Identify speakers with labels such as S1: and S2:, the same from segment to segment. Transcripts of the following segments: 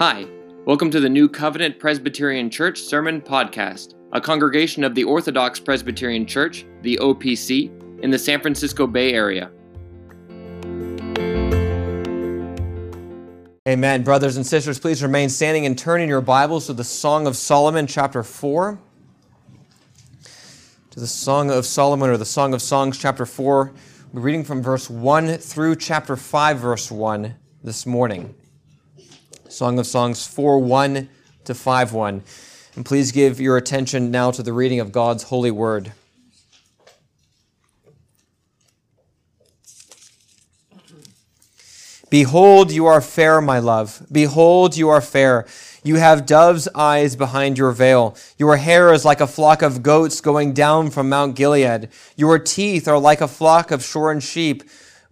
S1: Hi, welcome to the New Covenant Presbyterian Church Sermon Podcast, a congregation of the Orthodox Presbyterian Church, the OPC, in the San Francisco Bay Area.
S2: Amen. Brothers and sisters, please remain standing and turn in your Bibles to the Song of Solomon, chapter 4. To the Song of Solomon, or the Song of Songs, chapter 4. We're reading from verse 1 through chapter 5, verse 1 this morning. Song of Songs 4 1 to 5 1. And please give your attention now to the reading of God's holy word. Behold, you are fair, my love. Behold, you are fair. You have dove's eyes behind your veil. Your hair is like a flock of goats going down from Mount Gilead. Your teeth are like a flock of shorn sheep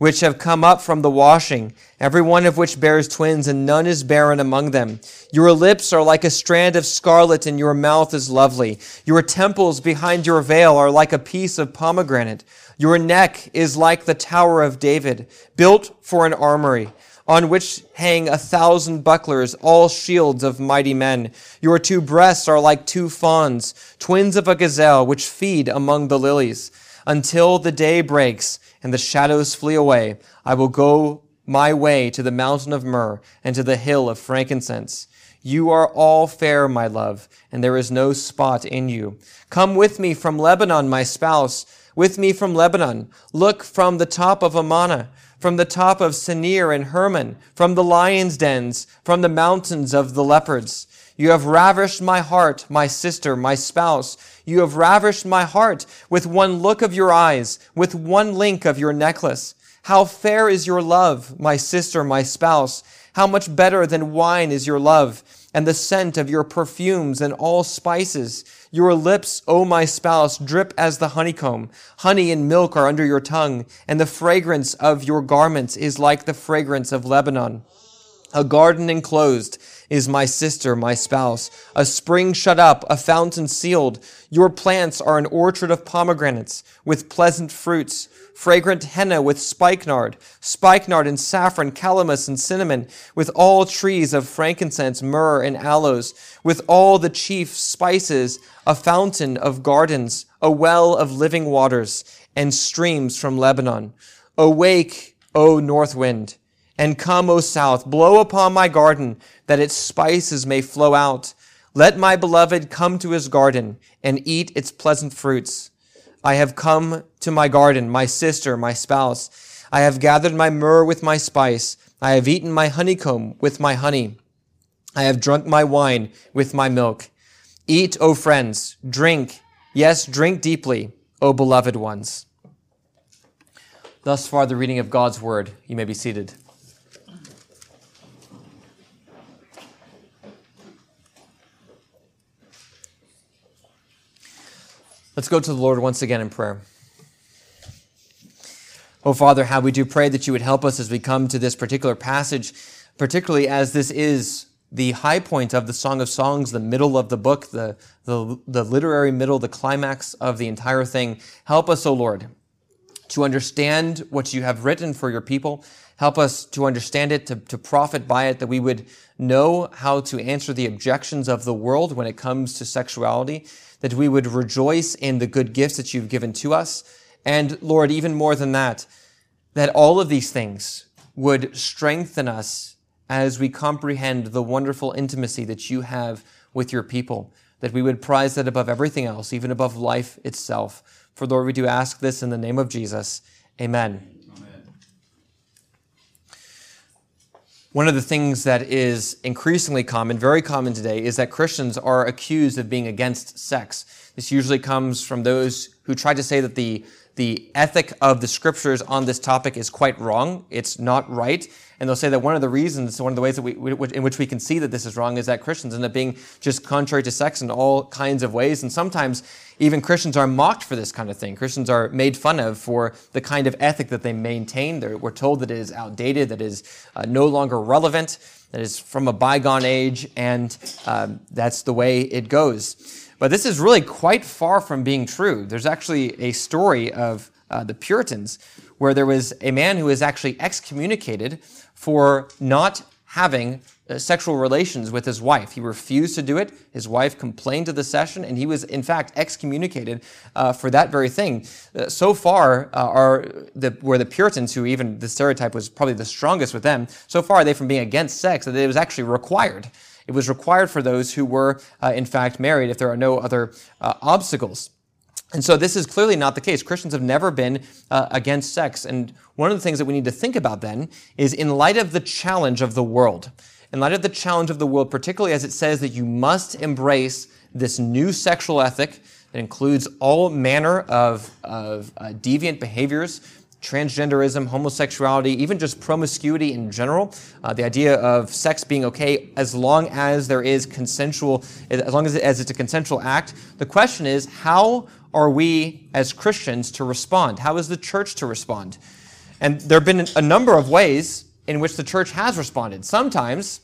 S2: which have come up from the washing, every one of which bears twins, and none is barren among them. Your lips are like a strand of scarlet, and your mouth is lovely. Your temples behind your veil are like a piece of pomegranate. Your neck is like the Tower of David, built for an armory on which hang a thousand bucklers, all shields of mighty men. Your two breasts are like two fawns, twins of a gazelle, which feed among the lilies. Until the day breaks, and the shadows flee away, I will go my way to the mountain of myrrh and to the hill of frankincense. You are all fair, my love, and there is no spot in you. Come with me from Lebanon, my spouse, with me from Lebanon. Look from the top of Amana, from the top of Senir and Hermon, from the lion's dens, from the mountains of the leopards. You have ravished my heart, my sister, my spouse. You have ravished my heart with one look of your eyes, with one link of your necklace. How fair is your love, my sister, my spouse. How much better than wine is your love, and the scent of your perfumes and all spices. Your lips, O my spouse, drip as the honeycomb. Honey and milk are under your tongue, and the fragrance of your garments is like the fragrance of Lebanon. A garden enclosed is my sister, my spouse, a spring shut up, a fountain sealed. Your plants are an orchard of pomegranates with pleasant fruits, fragrant henna with spikenard, spikenard and saffron, calamus and cinnamon, with all trees of frankincense, myrrh and aloes, with all the chief spices, a fountain of gardens, a well of living waters, and streams from Lebanon. Awake, O north wind and come, O south, blow upon my garden, that its spices may flow out. Let my beloved come to his garden and eat its pleasant fruits. I have come to my garden, my sister, my spouse. I have gathered my myrrh with my spice. I have eaten my honeycomb with my honey. I have drunk my wine with my milk. Eat, O friends, drink, yes, drink deeply, O beloved ones. Thus far, the reading of God's word. You may be seated. Let's go to the Lord once again in prayer. Oh, Father, how we do pray that you would help us as we come to this particular passage, particularly as this is the high point of the Song of Songs, the middle of the book, the, the, the literary middle, the climax of the entire thing. Help us, O oh Lord, to understand what you have written for your people. Help us to understand it, to, to profit by it, that we would know how to answer the objections of the world when it comes to sexuality, that we would rejoice in the good gifts that you've given to us. And Lord, even more than that, that all of these things would strengthen us as we comprehend the wonderful intimacy that you have with your people, that we would prize that above everything else, even above life itself. For Lord, we do ask this in the name of Jesus. Amen. One of the things that is increasingly common, very common today, is that Christians are accused of being against sex. This usually comes from those who try to say that the, the ethic of the scriptures on this topic is quite wrong. It's not right. And they'll say that one of the reasons, one of the ways that we, in which we can see that this is wrong is that Christians end up being just contrary to sex in all kinds of ways. And sometimes even Christians are mocked for this kind of thing. Christians are made fun of for the kind of ethic that they maintain. They're, we're told that it is outdated, that is uh, no longer relevant, that is from a bygone age, and um, that's the way it goes. But this is really quite far from being true. There's actually a story of uh, the Puritans where there was a man who was actually excommunicated for not having uh, sexual relations with his wife. He refused to do it. His wife complained to the session, and he was, in fact, excommunicated uh, for that very thing. Uh, so far, uh, are the, were the Puritans, who even the stereotype was probably the strongest with them, so far are they from being against sex that it was actually required. It was required for those who were, uh, in fact, married if there are no other uh, obstacles. And so this is clearly not the case. Christians have never been uh, against sex. And one of the things that we need to think about then is in light of the challenge of the world, in light of the challenge of the world, particularly as it says that you must embrace this new sexual ethic that includes all manner of, of uh, deviant behaviors, transgenderism, homosexuality, even just promiscuity in general, uh, the idea of sex being okay as long as there is consensual, as long as, it, as it's a consensual act. The question is, how are we as Christians to respond? How is the church to respond? And there have been a number of ways in which the church has responded. Sometimes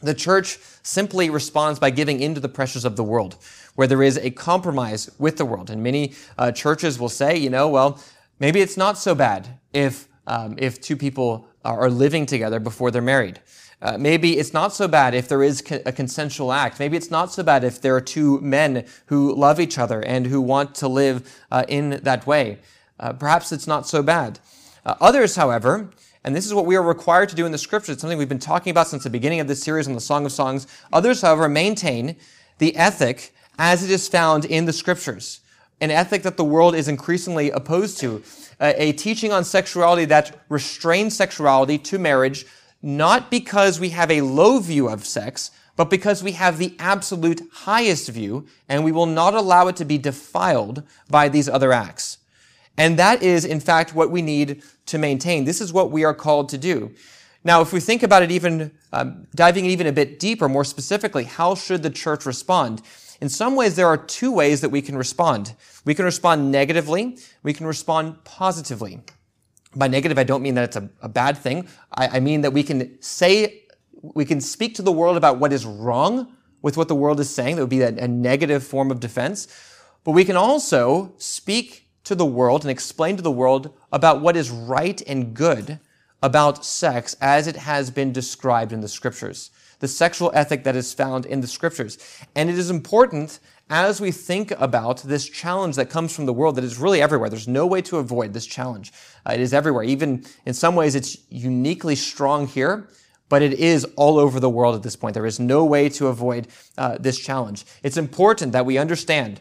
S2: the church simply responds by giving in to the pressures of the world, where there is a compromise with the world. And many uh, churches will say, you know, well, maybe it's not so bad if, um, if two people are living together before they're married. Uh, maybe it's not so bad if there is a consensual act. Maybe it's not so bad if there are two men who love each other and who want to live uh, in that way. Uh, perhaps it's not so bad. Uh, others, however, and this is what we are required to do in the scriptures, it's something we've been talking about since the beginning of this series on the Song of Songs. Others, however, maintain the ethic as it is found in the scriptures, an ethic that the world is increasingly opposed to, a teaching on sexuality that restrains sexuality to marriage not because we have a low view of sex, but because we have the absolute highest view, and we will not allow it to be defiled by these other acts. And that is, in fact, what we need to maintain. This is what we are called to do. Now, if we think about it even, um, diving even a bit deeper, more specifically, how should the church respond? In some ways, there are two ways that we can respond. We can respond negatively, we can respond positively. By negative, I don't mean that it's a, a bad thing. I, I mean that we can say, we can speak to the world about what is wrong with what the world is saying. That would be a, a negative form of defense. But we can also speak to the world and explain to the world about what is right and good about sex as it has been described in the scriptures. The sexual ethic that is found in the scriptures. And it is important as we think about this challenge that comes from the world that is really everywhere, there's no way to avoid this challenge. Uh, it is everywhere. Even in some ways, it's uniquely strong here, but it is all over the world at this point. There is no way to avoid uh, this challenge. It's important that we understand.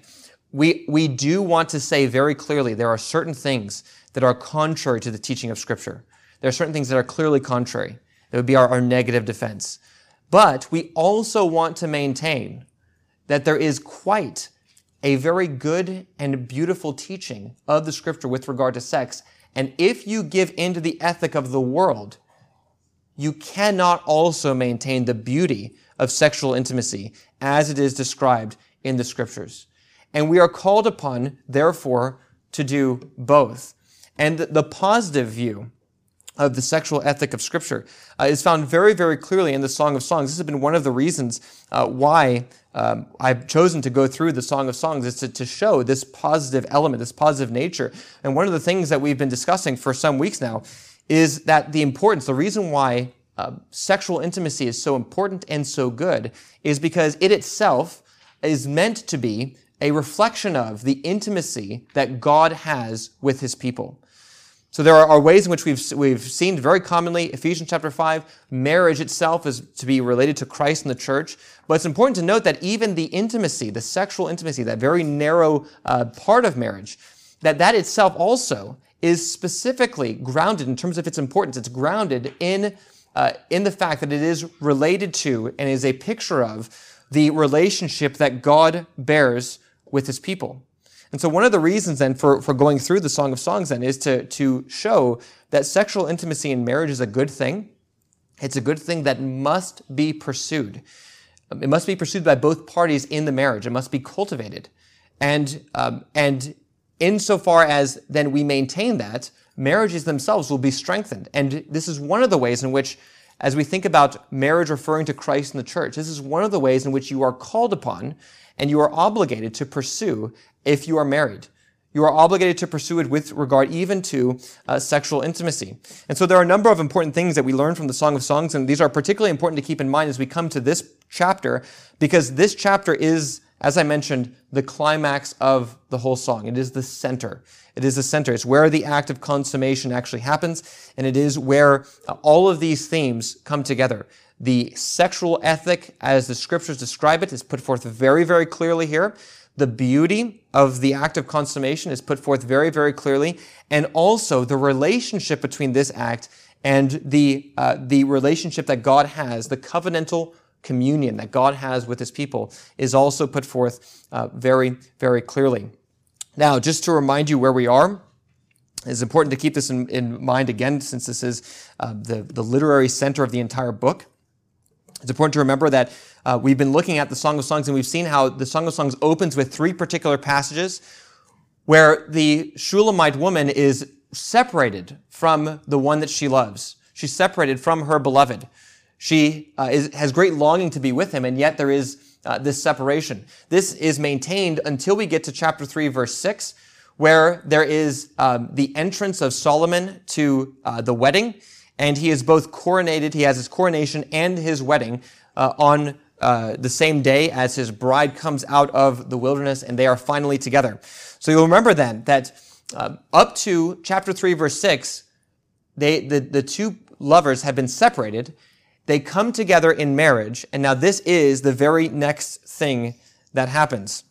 S2: We, we do want to say very clearly there are certain things that are contrary to the teaching of Scripture. There are certain things that are clearly contrary. That would be our, our negative defense. But we also want to maintain that there is quite a very good and beautiful teaching of the scripture with regard to sex. And if you give in to the ethic of the world, you cannot also maintain the beauty of sexual intimacy as it is described in the scriptures. And we are called upon, therefore, to do both. And the positive view of the sexual ethic of Scripture uh, is found very, very clearly in the Song of Songs. This has been one of the reasons uh, why um, I've chosen to go through the Song of Songs is to, to show this positive element, this positive nature. And one of the things that we've been discussing for some weeks now is that the importance, the reason why uh, sexual intimacy is so important and so good is because it itself is meant to be a reflection of the intimacy that God has with his people. So there are, ways in which we've, we've seen very commonly, Ephesians chapter 5, marriage itself is to be related to Christ and the church. But it's important to note that even the intimacy, the sexual intimacy, that very narrow uh, part of marriage, that that itself also is specifically grounded in terms of its importance. It's grounded in, uh, in the fact that it is related to and is a picture of the relationship that God bears with his people. And so one of the reasons then for, for going through the Song of Songs then is to, to show that sexual intimacy in marriage is a good thing. It's a good thing that must be pursued. It must be pursued by both parties in the marriage. It must be cultivated. And, um, and insofar as then we maintain that, marriages themselves will be strengthened. And this is one of the ways in which, as we think about marriage referring to Christ and the church, this is one of the ways in which you are called upon and you are obligated to pursue if you are married. you are obligated to pursue it with regard even to uh, sexual intimacy. And so there are a number of important things that we learn from the Song of Songs, and these are particularly important to keep in mind as we come to this chapter, because this chapter is, as I mentioned, the climax of the whole song. It is the center. It is the center. It's where the act of consummation actually happens, and it is where uh, all of these themes come together. The sexual ethic, as the scriptures describe it, is put forth very, very clearly here. The beauty of the act of consummation is put forth very, very clearly. And also the relationship between this act and the, uh, the relationship that God has, the covenantal communion that God has with his people, is also put forth uh, very, very clearly. Now, just to remind you where we are, it's important to keep this in, in mind again, since this is uh, the, the literary center of the entire book. It's important to remember that uh, we've been looking at the Song of Songs and we've seen how the Song of Songs opens with three particular passages where the Shulamite woman is separated from the one that she loves. She's separated from her beloved. She uh, is, has great longing to be with him, and yet there is uh, this separation. This is maintained until we get to chapter 3, verse 6, where there is um, the entrance of Solomon to uh, the wedding, and he is both coronated, he has his coronation and his wedding uh, on uh, the same day as his bride comes out of the wilderness, and they are finally together. So you'll remember then that uh, up to chapter 3, verse 6, they, the, the two lovers have been separated. They come together in marriage, and now this is the very next thing that happens.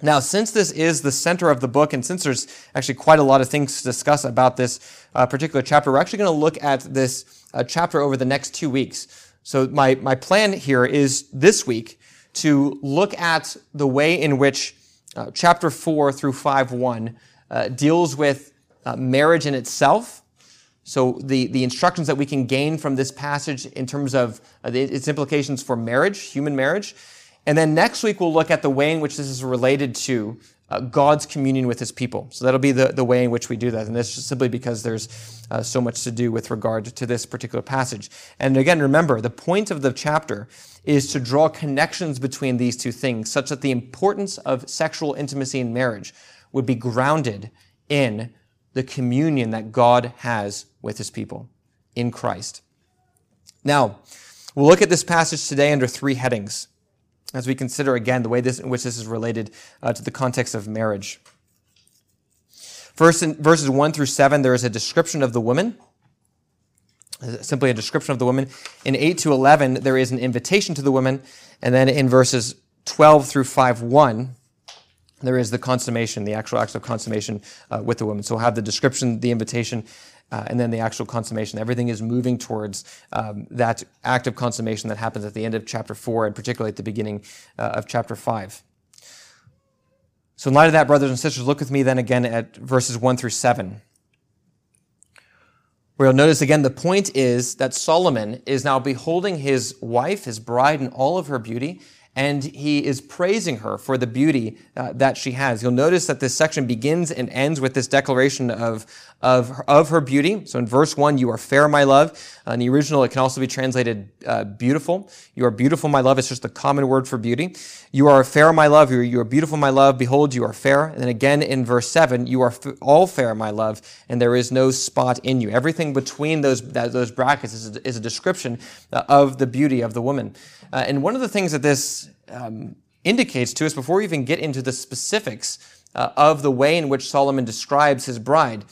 S2: Now, since this is the center of the book, and since there's actually quite a lot of things to discuss about this uh, particular chapter, we're actually going to look at this uh, chapter over the next two weeks. So my, my plan here is this week to look at the way in which uh, chapter 4 through 5 1 uh, deals with uh, marriage in itself. So the, the instructions that we can gain from this passage in terms of uh, its implications for marriage, human marriage. And then next week, we'll look at the way in which this is related to uh, God's communion with his people. So that'll be the, the way in which we do that. And that's simply because there's uh, so much to do with regard to this particular passage. And again, remember, the point of the chapter is to draw connections between these two things such that the importance of sexual intimacy in marriage would be grounded in the communion that God has with his people in Christ. Now, we'll look at this passage today under three headings as we consider again the way this, in which this is related uh, to the context of marriage. First, in verses 1 through 7, there is a description of the woman, simply a description of the woman. In 8 to 11, there is an invitation to the woman. And then in verses 12 through 5 1, there is the consummation, the actual act of consummation uh, with the woman. So we'll have the description, the invitation, uh, and then the actual consummation. Everything is moving towards um, that act of consummation that happens at the end of chapter 4 and particularly at the beginning uh, of chapter 5. So, in light of that, brothers and sisters, look with me then again at verses 1 through 7. Where you'll notice again, the point is that Solomon is now beholding his wife, his bride, in all of her beauty, and he is praising her for the beauty uh, that she has. You'll notice that this section begins and ends with this declaration of, of, of her beauty. So in verse 1, you are fair, my love. Uh, in the original, it can also be translated uh, beautiful. You are beautiful, my love. It's just a common word for beauty. You are fair, my love. You are, you are beautiful, my love. Behold, you are fair. And then again in verse 7, you are f- all fair, my love, and there is no spot in you. Everything between those, that, those brackets is a, is a description uh, of the beauty of the woman. Uh, and one of the things that this um, indicates to us before we even get into the specifics uh, of the way in which Solomon describes his bride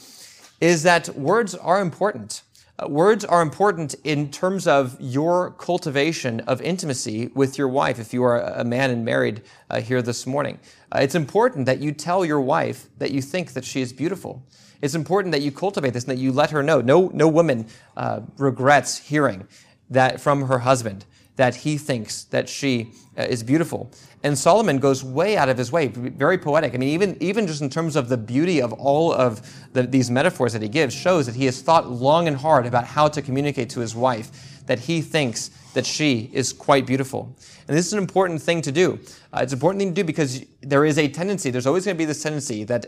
S2: is that words are important. Uh, words are important in terms of your cultivation of intimacy with your wife if you are a man and married uh, here this morning. Uh, it's important that you tell your wife that you think that she is beautiful. It's important that you cultivate this and that you let her know. No, no woman uh, regrets hearing that from her husband that he thinks that she uh, is beautiful. And Solomon goes way out of his way, very poetic. I mean, even, even just in terms of the beauty of all of the, these metaphors that he gives, shows that he has thought long and hard about how to communicate to his wife that he thinks that she is quite beautiful. And this is an important thing to do. Uh, it's an important thing to do because there is a tendency, there's always going to be this tendency that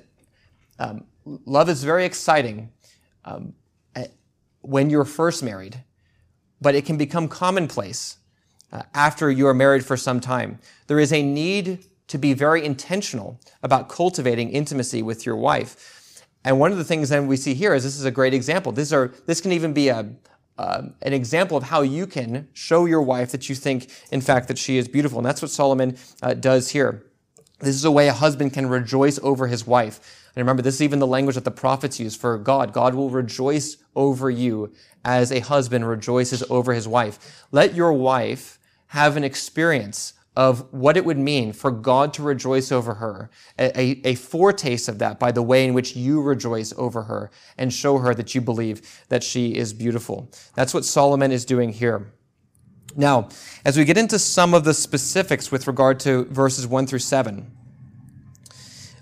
S2: um, love is very exciting um, when you're first married, but it can become commonplace uh, after you are married for some time. There is a need to be very intentional about cultivating intimacy with your wife. And one of the things then we see here is this is a great example. This, are, this can even be a, uh, an example of how you can show your wife that you think, in fact, that she is beautiful. And that's what Solomon uh, does here. This is a way a husband can rejoice over his wife. And remember, this is even the language that the prophets use for God. God will rejoice over you as a husband rejoices over his wife. Let your wife have an experience of what it would mean for God to rejoice over her, a, a, foretaste of that by the way in which you rejoice over her and show her that you believe that she is beautiful. That's what Solomon is doing here. Now, as we get into some of the specifics with regard to verses 1 through 7,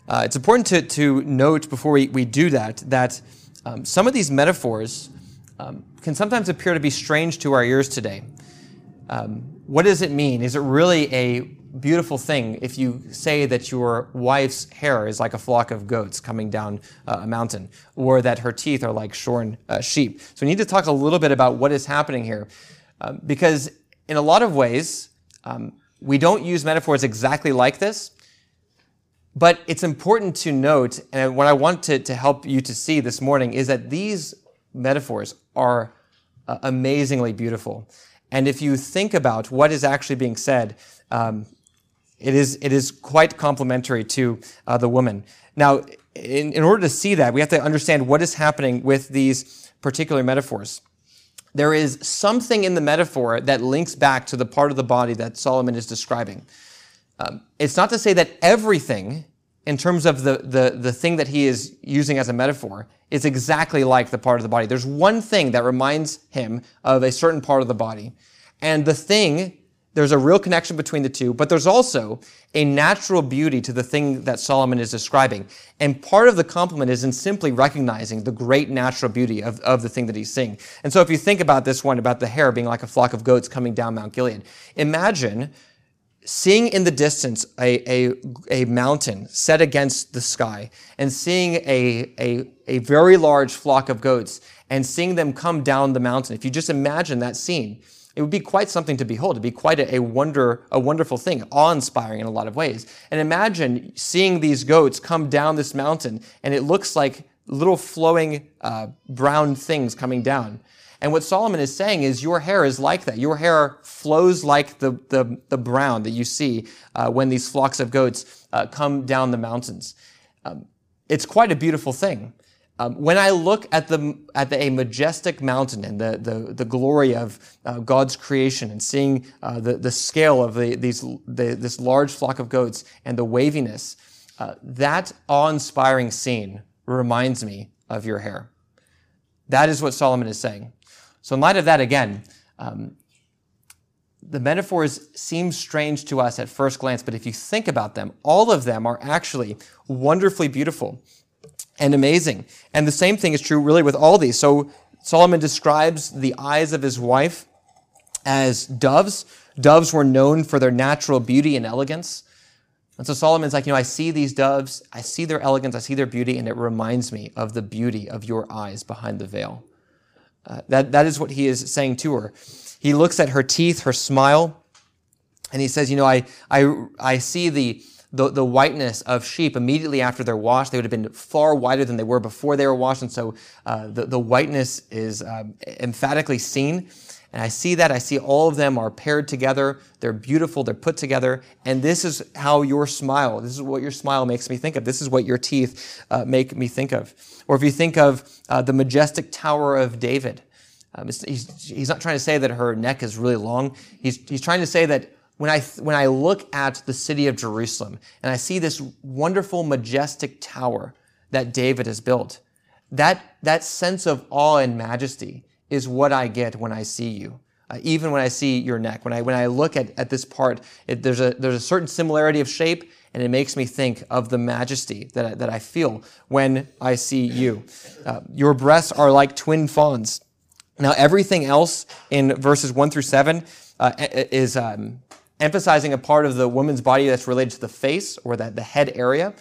S2: uh, it's important to, to note before we, we do that that um, some of these metaphors um, can sometimes appear to be strange to our ears today. Um, what does it mean? Is it really a beautiful thing if you say that your wife's hair is like a flock of goats coming down uh, a mountain, or that her teeth are like shorn uh, sheep? So we need to talk a little bit about what is happening here, um, because in a lot of ways, um, we don't use metaphors exactly like this. But it's important to note, and what I want to, to help you to see this morning is that these metaphors are uh, amazingly beautiful. And if you think about what is actually being said, um, it, is, it is quite complimentary to uh, the woman. Now, in, in order to see that, we have to understand what is happening with these particular metaphors. There is something in the metaphor that links back to the part of the body that Solomon is describing. Um, it's not to say that everything, in terms of the, the, the thing that he is using as a metaphor, is exactly like the part of the body. There's one thing that reminds him of a certain part of the body. And the thing, there's a real connection between the two, but there's also a natural beauty to the thing that Solomon is describing. And part of the compliment is in simply recognizing the great natural beauty of, of the thing that he's seeing. And so if you think about this one, about the hair being like a flock of goats coming down Mount Gilead, imagine seeing in the distance a, a, a mountain set against the sky and seeing a, a, a very large flock of goats and seeing them come down the mountain, if you just imagine that scene, it would be quite something to behold. It'd be quite a, a wonder, a wonderful thing, awe-inspiring in a lot of ways. And imagine seeing these goats come down this mountain, and it looks like little flowing uh, brown things coming down. And what Solomon is saying is your hair is like that. Your hair flows like the, the, the brown that you see uh, when these flocks of goats uh, come down the mountains. Um, it's quite a beautiful thing. Um, when I look at the at the, a majestic mountain and the the, the glory of uh, God's creation and seeing uh, the the scale of the, these the, this large flock of goats and the waviness, uh, that awe-inspiring scene reminds me of your hair. That is what Solomon is saying. So, in light of that, again, um, the metaphors seem strange to us at first glance, but if you think about them, all of them are actually wonderfully beautiful and amazing. And the same thing is true really with all these. So, Solomon describes the eyes of his wife as doves. Doves were known for their natural beauty and elegance. And so Solomon's like, you know, I see these doves, I see their elegance, I see their beauty, and it reminds me of the beauty of your eyes behind the veil. Uh, that, that is what he is saying to her. He looks at her teeth, her smile, and he says, You know, I, I, I see the, the, the whiteness of sheep immediately after they're washed. They would have been far whiter than they were before they were washed. And so uh, the, the whiteness is um, emphatically seen. And I see that. I see all of them are paired together. They're beautiful. They're put together. And this is how your smile, this is what your smile makes me think of. This is what your teeth uh, make me think of. Or if you think of uh, the majestic Tower of David, um, he's, he's not trying to say that her neck is really long. He's, he's trying to say that when I, when I look at the city of Jerusalem and I see this wonderful, majestic tower that David has built, that, that sense of awe and majesty is what I get when I see you. Uh, even when I see your neck, when I when I look at, at this part, it, there's a there's a certain similarity of shape, and it makes me think of the majesty that I, that I feel when I see you. Uh, your breasts are like twin fawns. Now, everything else in verses one through seven uh, is um, emphasizing a part of the woman's body that's related to the face or that the head area.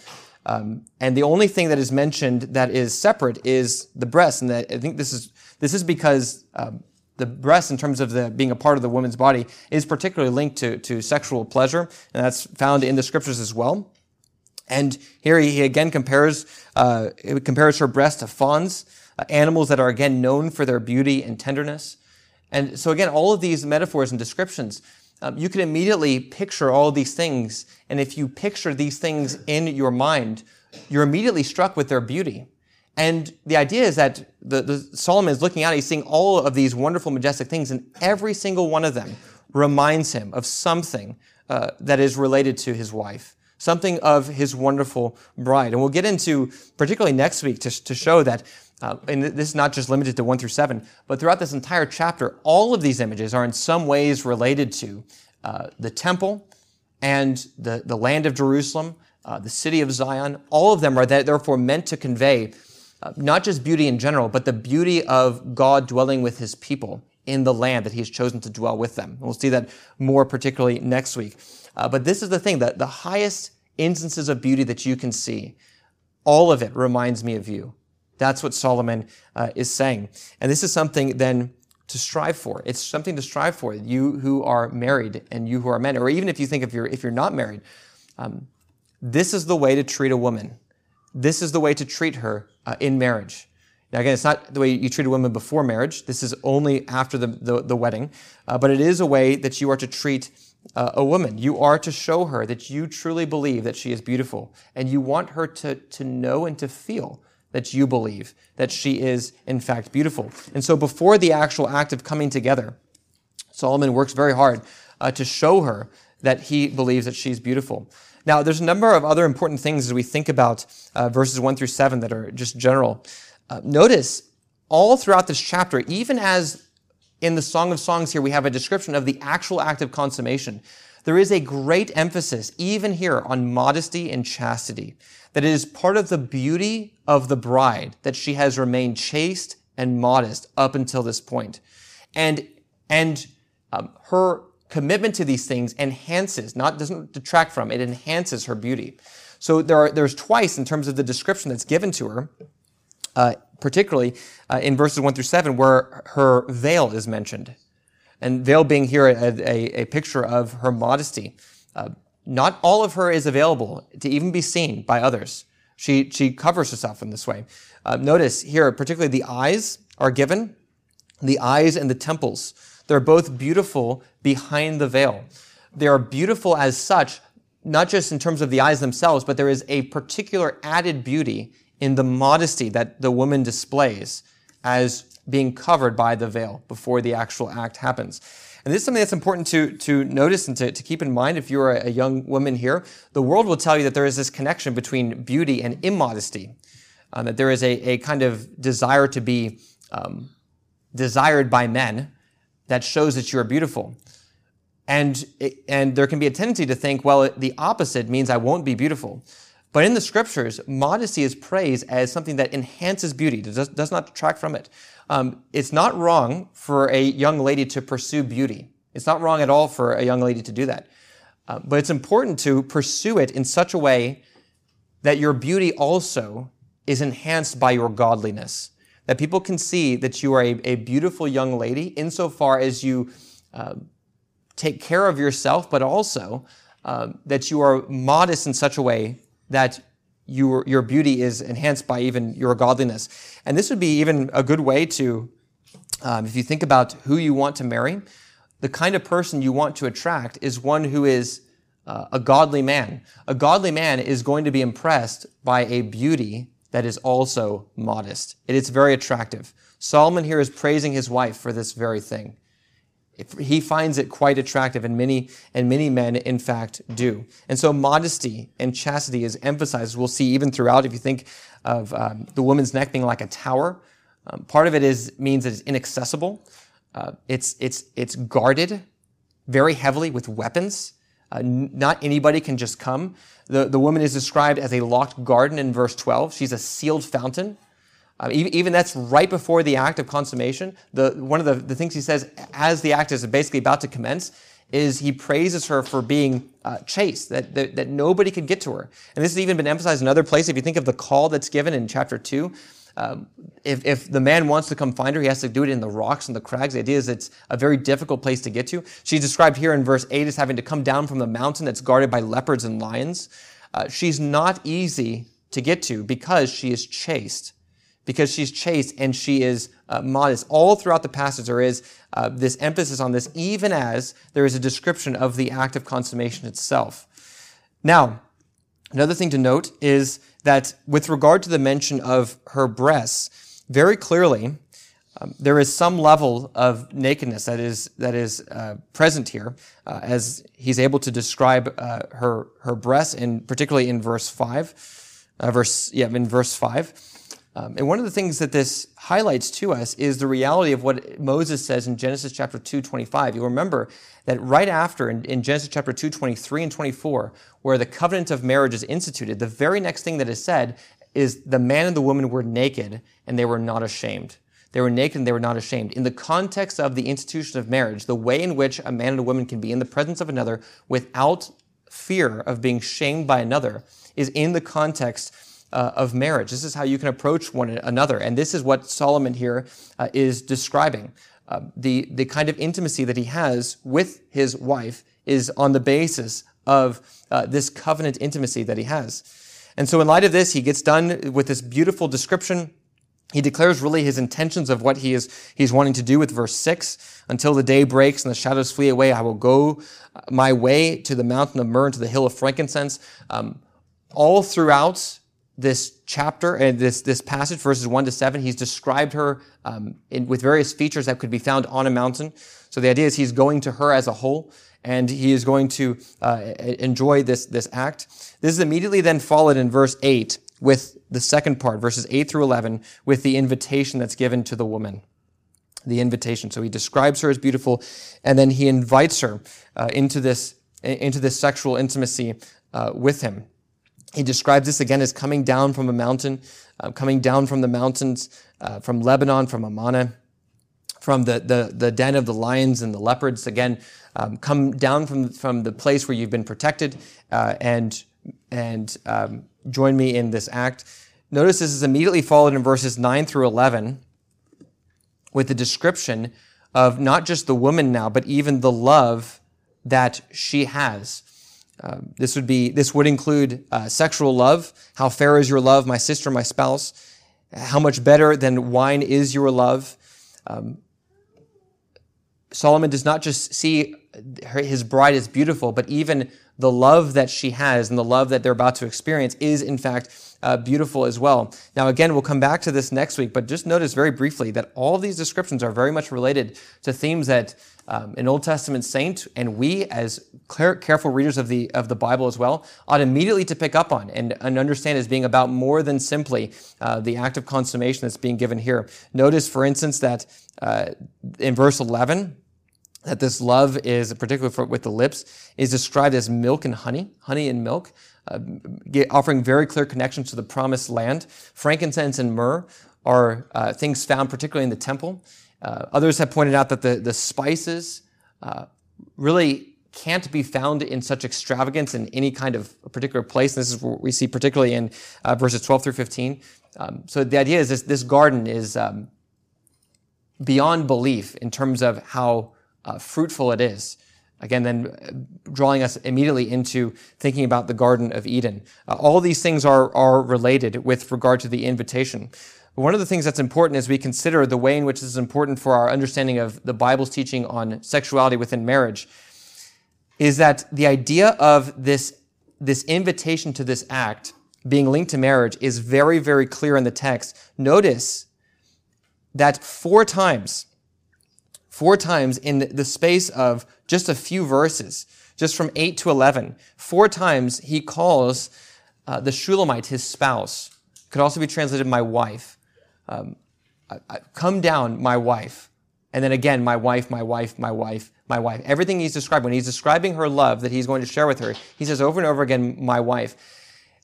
S2: Um, and the only thing that is mentioned that is separate is the breast, and that I think this is this is because um, the breast, in terms of the being a part of the woman's body, is particularly linked to, to sexual pleasure, and that's found in the scriptures as well. And here he again compares uh, compares her breast to fawns, uh, animals that are again known for their beauty and tenderness. And so again, all of these metaphors and descriptions, um, you can immediately picture all these things. And if you picture these things in your mind, you're immediately struck with their beauty. And the idea is that the, the Solomon is looking out, he's seeing all of these wonderful, majestic things, and every single one of them reminds him of something uh, that is related to his wife, something of his wonderful bride. And we'll get into, particularly next week, to, to show that, uh, and this is not just limited to 1 through 7, but throughout this entire chapter, all of these images are in some ways related to uh, the temple and the, the land of Jerusalem, uh, the city of Zion. All of them are therefore meant to convey not just beauty in general, but the beauty of God dwelling with his people in the land that he has chosen to dwell with them. We'll see that more particularly next week. Uh, but this is the thing that the highest instances of beauty that you can see, all of it reminds me of you. That's what Solomon uh, is saying. And this is something then to strive for. It's something to strive for. You who are married and you who are men, or even if you think if you're if you're not married, um, this is the way to treat a woman this is the way to treat her uh, in marriage. Now, again, it's not the way you treat a woman before marriage. This is only after the, the, the wedding. Uh, but it is a way that you are to treat uh, a woman. You are to show her that you truly believe that she is beautiful. And you want her to, to know and to feel that you believe that she is, in fact, beautiful. And so before the actual act of coming together, Solomon works very hard uh, to show her that he believes that she's beautiful. Now, there's a number of other important things as we think about uh, verses 1 through 7 that are just general. Uh, notice all throughout this chapter, even as in the Song of Songs here, we have a description of the actual act of consummation. There is a great emphasis, even here, on modesty and chastity. That it is part of the beauty of the bride that she has remained chaste and modest up until this point. And, and um, her commitment to these things enhances, not doesn't detract from, it enhances her beauty. So there are, there's twice in terms of the description that's given to her, uh, particularly uh, in verses 1 through 7, where her veil is mentioned. And veil being here a, a, a picture of her modesty. Uh, not all of her is available to even be seen by others. She, she covers herself in this way. Uh, notice here, particularly the eyes are given, the eyes and the temples. They're both beautiful behind the veil. They are beautiful as such, not just in terms of the eyes themselves, but there is a particular added beauty in the modesty that the woman displays as being covered by the veil before the actual act happens. And this is something that's important to, to notice and to, to keep in mind if you're a, a young woman here. The world will tell you that there is this connection between beauty and immodesty, uh, that there is a, a kind of desire to be um, desired by men that shows that you are beautiful. And, and there can be a tendency to think, well, the opposite means I won't be beautiful. But in the scriptures, modesty is praised as something that enhances beauty, does, does not detract from it. Um, it's not wrong for a young lady to pursue beauty. It's not wrong at all for a young lady to do that. Uh, but it's important to pursue it in such a way that your beauty also is enhanced by your godliness that people can see that you are a, a beautiful young lady insofar as you uh, take care of yourself, but also uh, that you are modest in such a way that your, your beauty is enhanced by even your godliness. And this would be even a good way to, um, if you think about who you want to marry, the kind of person you want to attract is one who is uh, a godly man. A godly man is going to be impressed by a beauty that is also modest. It is very attractive. Solomon here is praising his wife for this very thing. He finds it quite attractive, and many and many men, in fact, do. And so, modesty and chastity is emphasized. We'll see even throughout. If you think of um, the woman's neck being like a tower, um, part of it is means it's inaccessible. Uh, it's it's it's guarded very heavily with weapons. Uh, not anybody can just come. The, the woman is described as a locked garden in verse 12. She's a sealed fountain. Uh, even, even, that's right before the act of consummation. The, one of the, the things he says as the act is basically about to commence is he praises her for being uh, chaste, that, that, that, nobody could get to her. And this has even been emphasized in other places. If you think of the call that's given in chapter 2, Um, if, if the man wants to come find her, he has to do it in the rocks and the crags. The idea is it's a very difficult place to get to. She's described here in verse 8 as having to come down from the mountain that's guarded by leopards and lions. Uh, she's not easy to get to because she is chaste because she's chaste and she is uh, modest. All throughout the passage, there is uh, this emphasis on this, even as there is a description of the act of consummation itself. Now, another thing to note is that with regard to the mention of her breasts, very clearly, um, there is some level of nakedness that is that is uh, present here, uh, as he's able to describe uh, her her breasts, and particularly in verse five, uh, verse yeah, in verse five. Um, and one of the things that this highlights to us is the reality of what Moses says in Genesis chapter 2, 25. You'll remember that right after, in, in Genesis chapter 2, 23 and 24, where the covenant of marriage is instituted, the very next thing that is said is the man and the woman were naked and they were not ashamed. They were naked and they were not ashamed. In the context of the institution of marriage, the way in which a man and a woman can be in the presence of another without fear of being shamed by another is in the context uh, of marriage. This is how you can approach one another. And this is what Solomon here uh, is describing. Uh, the, the kind of intimacy that he has with his wife is on the basis of uh, this covenant intimacy that he has. And so, in light of this, he gets done with this beautiful description. He declares really his intentions of what he is he's wanting to do with verse 6 until the day breaks and the shadows flee away i will go uh, my way to the mountain of myrrh and to the hill of frankincense um, all throughout this chapter and this, this passage, verses 1 to 7, he's described her um, in, with various features that could be found on a mountain. So the idea is he's going to her as a whole, and he is going to uh, enjoy this, this act. This is immediately then followed in verse 8 with the second part, verses 8 through 11, with the invitation that's given to the woman. The invitation. So he describes her as beautiful, and then he invites her uh, into, this, into this sexual intimacy uh, with him. He describes this again as coming down from a mountain, uh, coming down from the mountains, uh, from Lebanon, from Amana, from the, the, the den of the lions and the leopards. Again, um, come down from, from the place where you've been protected uh, and, and um, join me in this act. Notice this is immediately followed in verses 9 through 11 with the description of not just the woman now, but even the love that she has. Um, this would be this would include uh, sexual love. How fair is your love, my sister, my spouse? How much better than wine is your love? Um, Solomon does not just see her, his bride is beautiful, but even the love that she has and the love that they're about to experience is, in fact, uh, beautiful as well. Now, again, we'll come back to this next week, but just notice very briefly that all these descriptions are very much related to themes that um, an Old Testament saint and we, as careful readers of the of the Bible as well, ought immediately to pick up on and, and understand as being about more than simply uh, the act of consummation that's being given here. Notice, for instance, that uh, in verse 11 that this love is, particularly for, with the lips, is described as milk and honey, honey and milk, uh, offering very clear connections to the promised land. Frankincense and myrrh are uh, things found particularly in the temple. Uh, others have pointed out that the, the spices uh, really can't be found in such extravagance in any kind of particular place. And this is what we see particularly in uh, verses 12 through 15. Um, so the idea is this, this garden is um, beyond belief in terms of how uh, fruitful it is. Again, then uh, drawing us immediately into thinking about the Garden of Eden. Uh, all these things are, are related with regard to the invitation. But one of the things that's important as we consider the way in which this is important for our understanding of the Bible's teaching on sexuality within marriage is that the idea of this, this invitation to this act being linked to marriage is very, very clear in the text. Notice that four times, four times in the space of just a few verses, just from 8 to 11, four times he calls uh, the Shulamite his spouse. Could also be translated my wife um, I, I, come down, my wife. And then again, my wife, my wife, my wife, my wife. Everything he's describing, when he's describing her love that he's going to share with her, he says over and over again, my wife.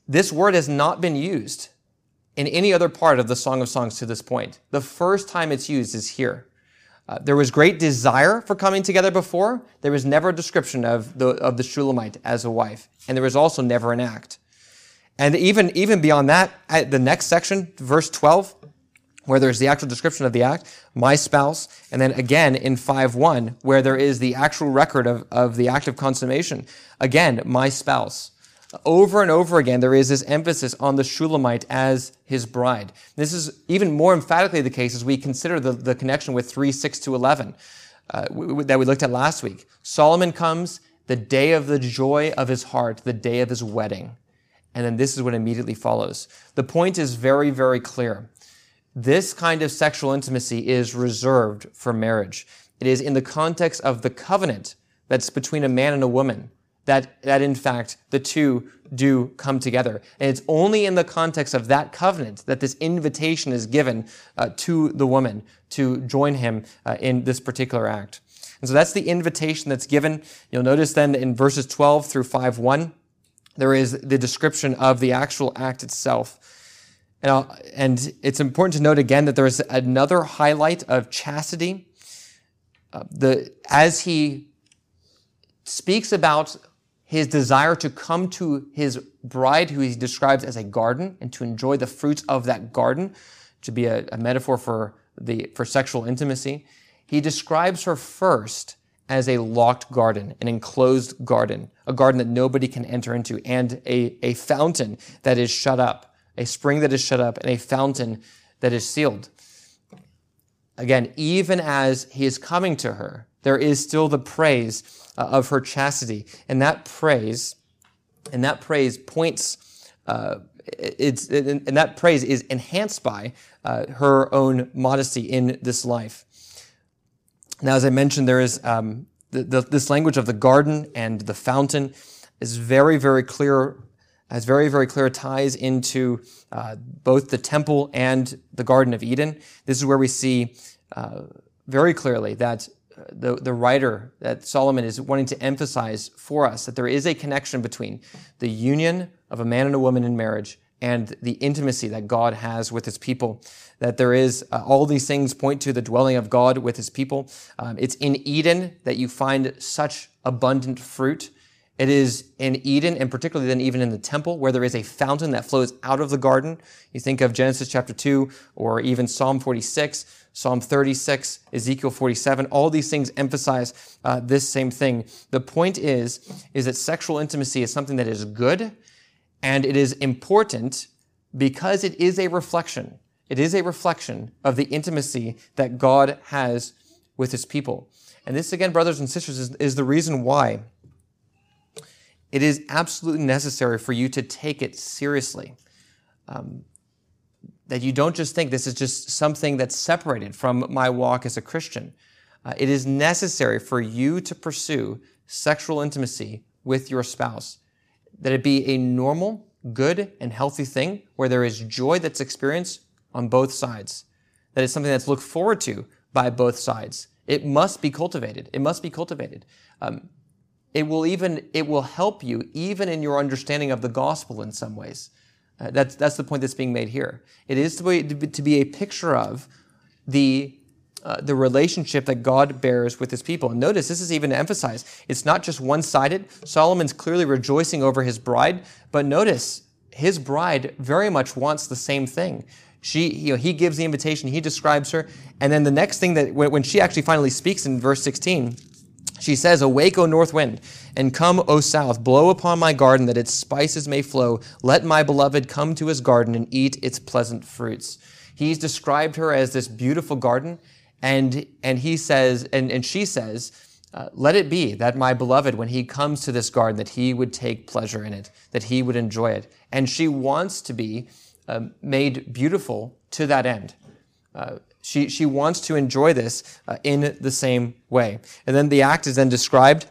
S2: This word has not been used in any other part of the Song of Songs to this point. The first time it's used is here. Uh, there was great desire for coming together before. There was never a description of the, of the Shulamite as a wife. And there was also never an act. And even, even beyond that, at the next section, verse 12, where there's the actual description of the act, my spouse, and then again in 5.1, where there is the actual record of, of the act of consummation. Again, my spouse. Over and over again, there is this emphasis on the Shulamite as his bride. This is even more emphatically the case as we consider the, the connection with 3, 6 to 11 uh, that we looked at last week. Solomon comes the day of the joy of his heart, the day of his wedding. And then this is what immediately follows. The point is very, very clear. This kind of sexual intimacy is reserved for marriage. It is in the context of the covenant that's between a man and a woman that, that in fact the two do come together. And it's only in the context of that covenant that this invitation is given uh, to the woman to join him uh, in this particular act. And so that's the invitation that's given. You'll notice then in verses 12 through 5 1, there is the description of the actual act itself. And, and it's important to note again that there is another highlight of chastity. Uh, the, as he speaks about his desire to come to his bride, who he describes as a garden, and to enjoy the fruits of that garden, to be a, a metaphor for, the, for sexual intimacy. He describes her first as a locked garden, an enclosed garden, a garden that nobody can enter into, and a, a fountain that is shut up, a spring that is shut up, and a fountain that is sealed. Again, even as he is coming to her, there is still the praise uh, of her chastity. And that praise, and that praise points, uh, it's, and that praise is enhanced by uh, her own modesty in this life. Now, as I mentioned, there is um, the, the, this language of the garden and the fountain is very, very clear, has very, very clear ties into uh, both the temple and the Garden of Eden. This is where we see uh, very clearly that the, the writer that Solomon is wanting to emphasize for us that there is a connection between the union of a man and a woman in marriage and the intimacy that God has with his people. That there is, uh, all these things point to the dwelling of God with his people. Um, it's in Eden that you find such abundant fruit. It is in Eden, and particularly then even in the temple, where there is a fountain that flows out of the garden. You think of Genesis chapter 2 or even Psalm 46 Psalm 36, Ezekiel 47, all these things emphasize uh, this same thing. The point is, is that sexual intimacy is something that is good and it is important because it is a reflection. It is a reflection of the intimacy that God has with his people. And this, again, brothers and sisters, is, is the reason why it is absolutely necessary for you to take it seriously. Um, that you don't just think this is just something that's separated from my walk as a Christian. Uh, it is necessary for you to pursue sexual intimacy with your spouse, that it be a normal, good, and healthy thing where there is joy that's experienced on both sides, that it's something that's looked forward to by both sides. It must be cultivated. It must be cultivated. Um, it will even it will help you even in your understanding of the gospel in some ways. Uh, that's, that's the point that's being made here. It is to be, to be a picture of the, uh, the relationship that God bears with his people. And notice, this is even emphasized. It's not just one sided. Solomon's clearly rejoicing over his bride, but notice, his bride very much wants the same thing. She, you know, he gives the invitation, he describes her, and then the next thing that when she actually finally speaks in verse 16, she says, Awake, O north wind, and come, O south, blow upon my garden that its spices may flow. Let my beloved come to his garden and eat its pleasant fruits. He's described her as this beautiful garden, and, and he says, and, and she says, uh, let it be that my beloved, when he comes to this garden, that he would take pleasure in it, that he would enjoy it. And she wants to be uh, made beautiful to that end. Uh, she, she wants to enjoy this uh, in the same way. And then the act is then described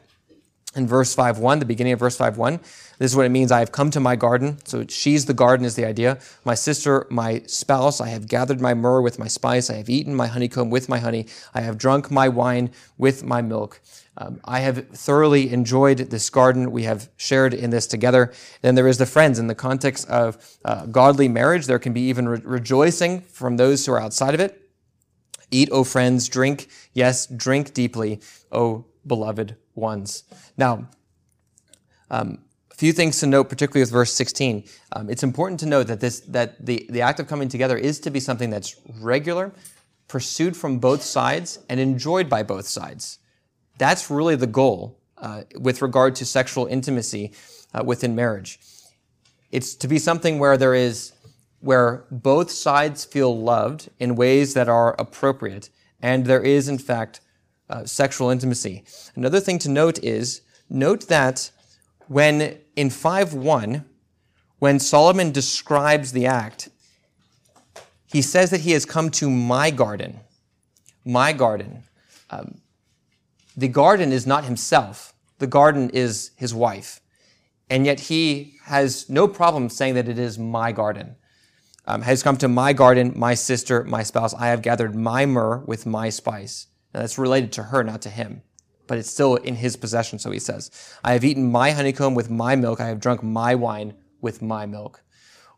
S2: in verse 5.1, the beginning of verse 5.1. This is what it means. I have come to my garden. So she's the garden is the idea. My sister, my spouse, I have gathered my myrrh with my spice. I have eaten my honeycomb with my honey. I have drunk my wine with my milk. Um, I have thoroughly enjoyed this garden. We have shared in this together. Then there is the friends. In the context of uh, godly marriage, there can be even re- rejoicing from those who are outside of it. Eat, O friends, drink, yes, drink deeply, O beloved ones. Now, um, a few things to note, particularly with verse 16. Um, it's important to note that this that the, the act of coming together is to be something that's regular, pursued from both sides, and enjoyed by both sides. That's really the goal uh, with regard to sexual intimacy uh, within marriage. It's to be something where there is where both sides feel loved in ways that are appropriate, and there is, in fact, uh, sexual intimacy. Another thing to note is note that when in 5.1, when Solomon describes the act, he says that he has come to my garden. My garden. Um, the garden is not himself, the garden is his wife. And yet he has no problem saying that it is my garden. Um, has come to my garden, my sister, my spouse. I have gathered my myrrh with my spice. Now that's related to her, not to him but it's still in his possession, so he says. I have eaten my honeycomb with my milk. I have drunk my wine with my milk.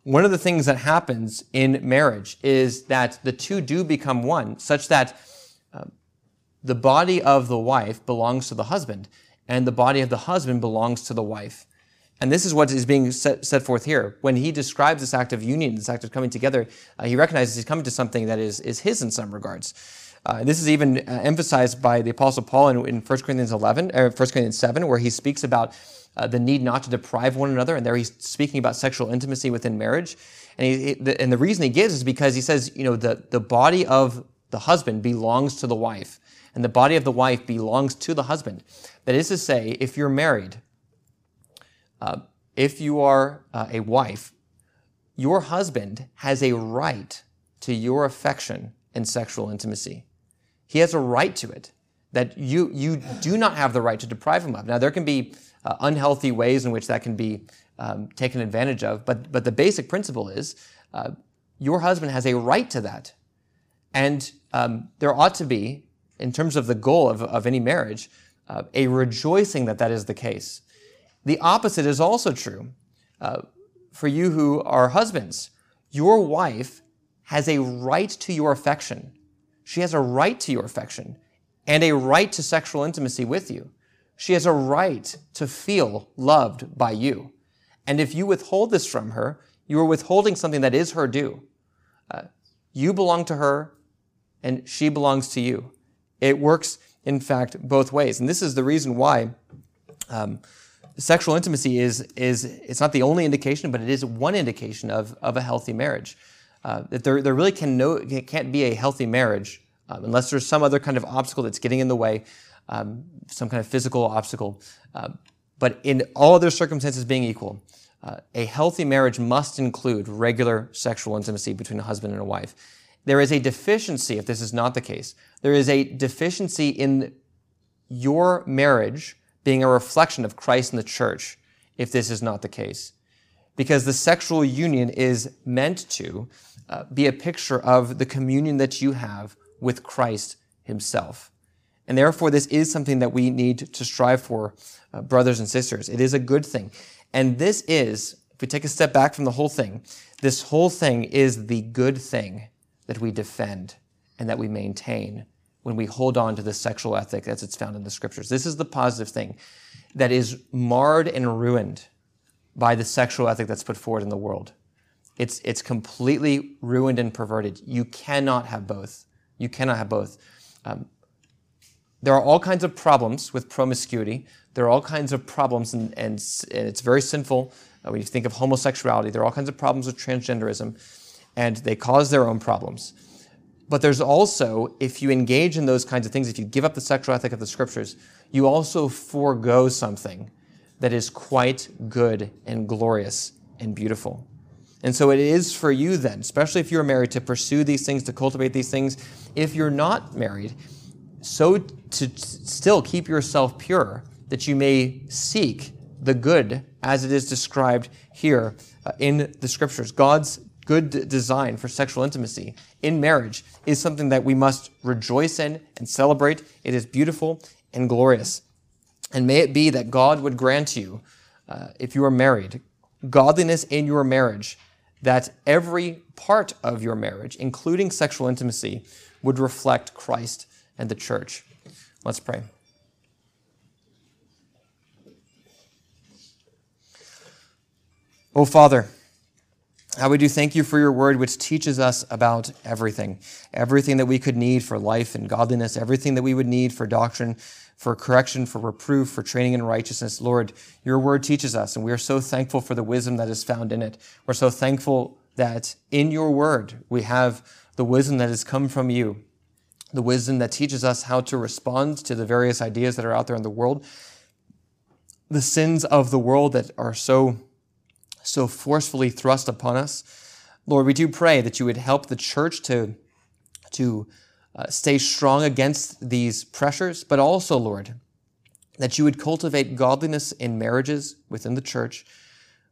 S2: One of the things that happens in marriage is that the two do become one, such that uh, the body of the wife belongs to the husband, and the body of the husband belongs to the wife. And this is what is being set, set, forth here. When he describes this act of union, this act of coming together, uh, he recognizes he's coming to something that is, is his in some regards. Uh, this is even uh, emphasized by the Apostle Paul in, in 1 Corinthians 11, or 1 Corinthians 7, where he speaks about uh, the need not to deprive one another, and there he's speaking about sexual intimacy within marriage. And, he, the, and the reason he gives is because he says, you know, the, the body of the husband belongs to the wife, and the body of the wife belongs to the husband. That is to say, if you're married, uh, if you are uh, a wife, your husband has a right to your affection and sexual intimacy. He has a right to it that you, you do not have the right to deprive him of. Now, there can be uh, unhealthy ways in which that can be um, taken advantage of, but, but the basic principle is uh, your husband has a right to that. And um, there ought to be, in terms of the goal of, of any marriage, uh, a rejoicing that that is the case. The opposite is also true. Uh, for you who are husbands, your wife has a right to your affection she has a right to your affection and a right to sexual intimacy with you. She has a right to feel loved by you. And if you withhold this from her, you are withholding something that is her due. Uh, you belong to her and she belongs to you. It works, in fact, both ways. And this is the reason why um, sexual intimacy is, is it's not the only indication, but it is one indication of, of a healthy marriage uh, that there, there really can no, can't be a healthy marriage um, unless there's some other kind of obstacle that's getting in the way, um, some kind of physical obstacle. Uh, but in all other circumstances being equal, uh, a healthy marriage must include regular sexual intimacy between a husband and a wife. There is a deficiency if this is not the case. There is a deficiency in your marriage being a reflection of Christ and the church if this is not the case. Because the sexual union is meant to uh, be a picture of the communion that you have with Christ himself. And therefore, this is something that we need to strive for, uh, brothers and sisters. It is a good thing. And this is, if we take a step back from the whole thing, this whole thing is the good thing that we defend and that we maintain when we hold on to the sexual ethic as it's found in the scriptures. This is the positive thing that is marred and ruined by the sexual ethic that's put forward in the world. It's, it's completely ruined and perverted. You cannot have both. You cannot have both. Um, there are all kinds of problems with promiscuity. There are all kinds of problems, and, and, and it's very sinful uh, when you think of homosexuality. There are all kinds of problems with transgenderism, and they cause their own problems. But there's also, if you engage in those kinds of things, if you give up the sexual ethic of the scriptures, you also forego something that is quite good and glorious and beautiful. And so it is for you then, especially if you're married, to pursue these things, to cultivate these things. If you're not married, so to still keep yourself pure, that you may seek the good as it is described here uh, in the scriptures. God's good design for sexual intimacy in marriage is something that we must rejoice in and celebrate. It is beautiful and glorious. And may it be that God would grant you, uh, if you are married, godliness in your marriage that every part of your marriage, including sexual intimacy, would reflect Christ and the church. Let's pray. Oh, Father, how we do thank you for your word, which teaches us about everything. Everything that we could need for life and godliness, everything that we would need for doctrine, for correction, for reproof, for training in righteousness. Lord, your word teaches us, and we are so thankful for the wisdom that is found in it. We're so thankful that in your word we have the wisdom that has come from you, the wisdom that teaches us how to respond to the various ideas that are out there in the world, the sins of the world that are so so forcefully thrust upon us. Lord, we do pray that you would help the church to, to uh, stay strong against these pressures, but also, Lord, that you would cultivate godliness in marriages within the church.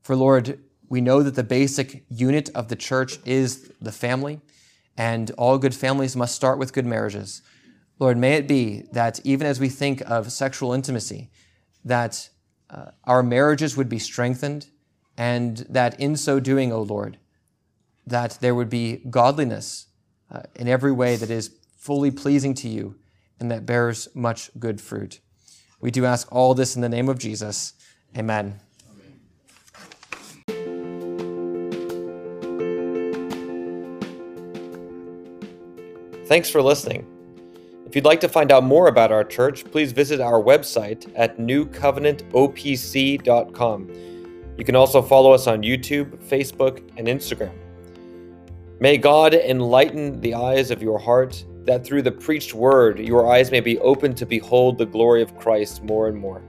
S2: For, Lord, we know that the basic unit of the church is the family, and all good families must start with good marriages. Lord, may it be that even as we think of sexual intimacy, that uh, our marriages would be strengthened, and that in so doing, O Lord, that there would be godliness uh, in every way that is fully pleasing to you and that bears much good fruit. We do ask all this in the name of Jesus. Amen. Thanks for listening. If you'd like to find out more about our church, please visit our website at newcovenantopc.com. You can also follow us on YouTube, Facebook, and Instagram. May God enlighten the eyes of your heart, that through the preached word your eyes may be open to behold the glory of Christ more and more.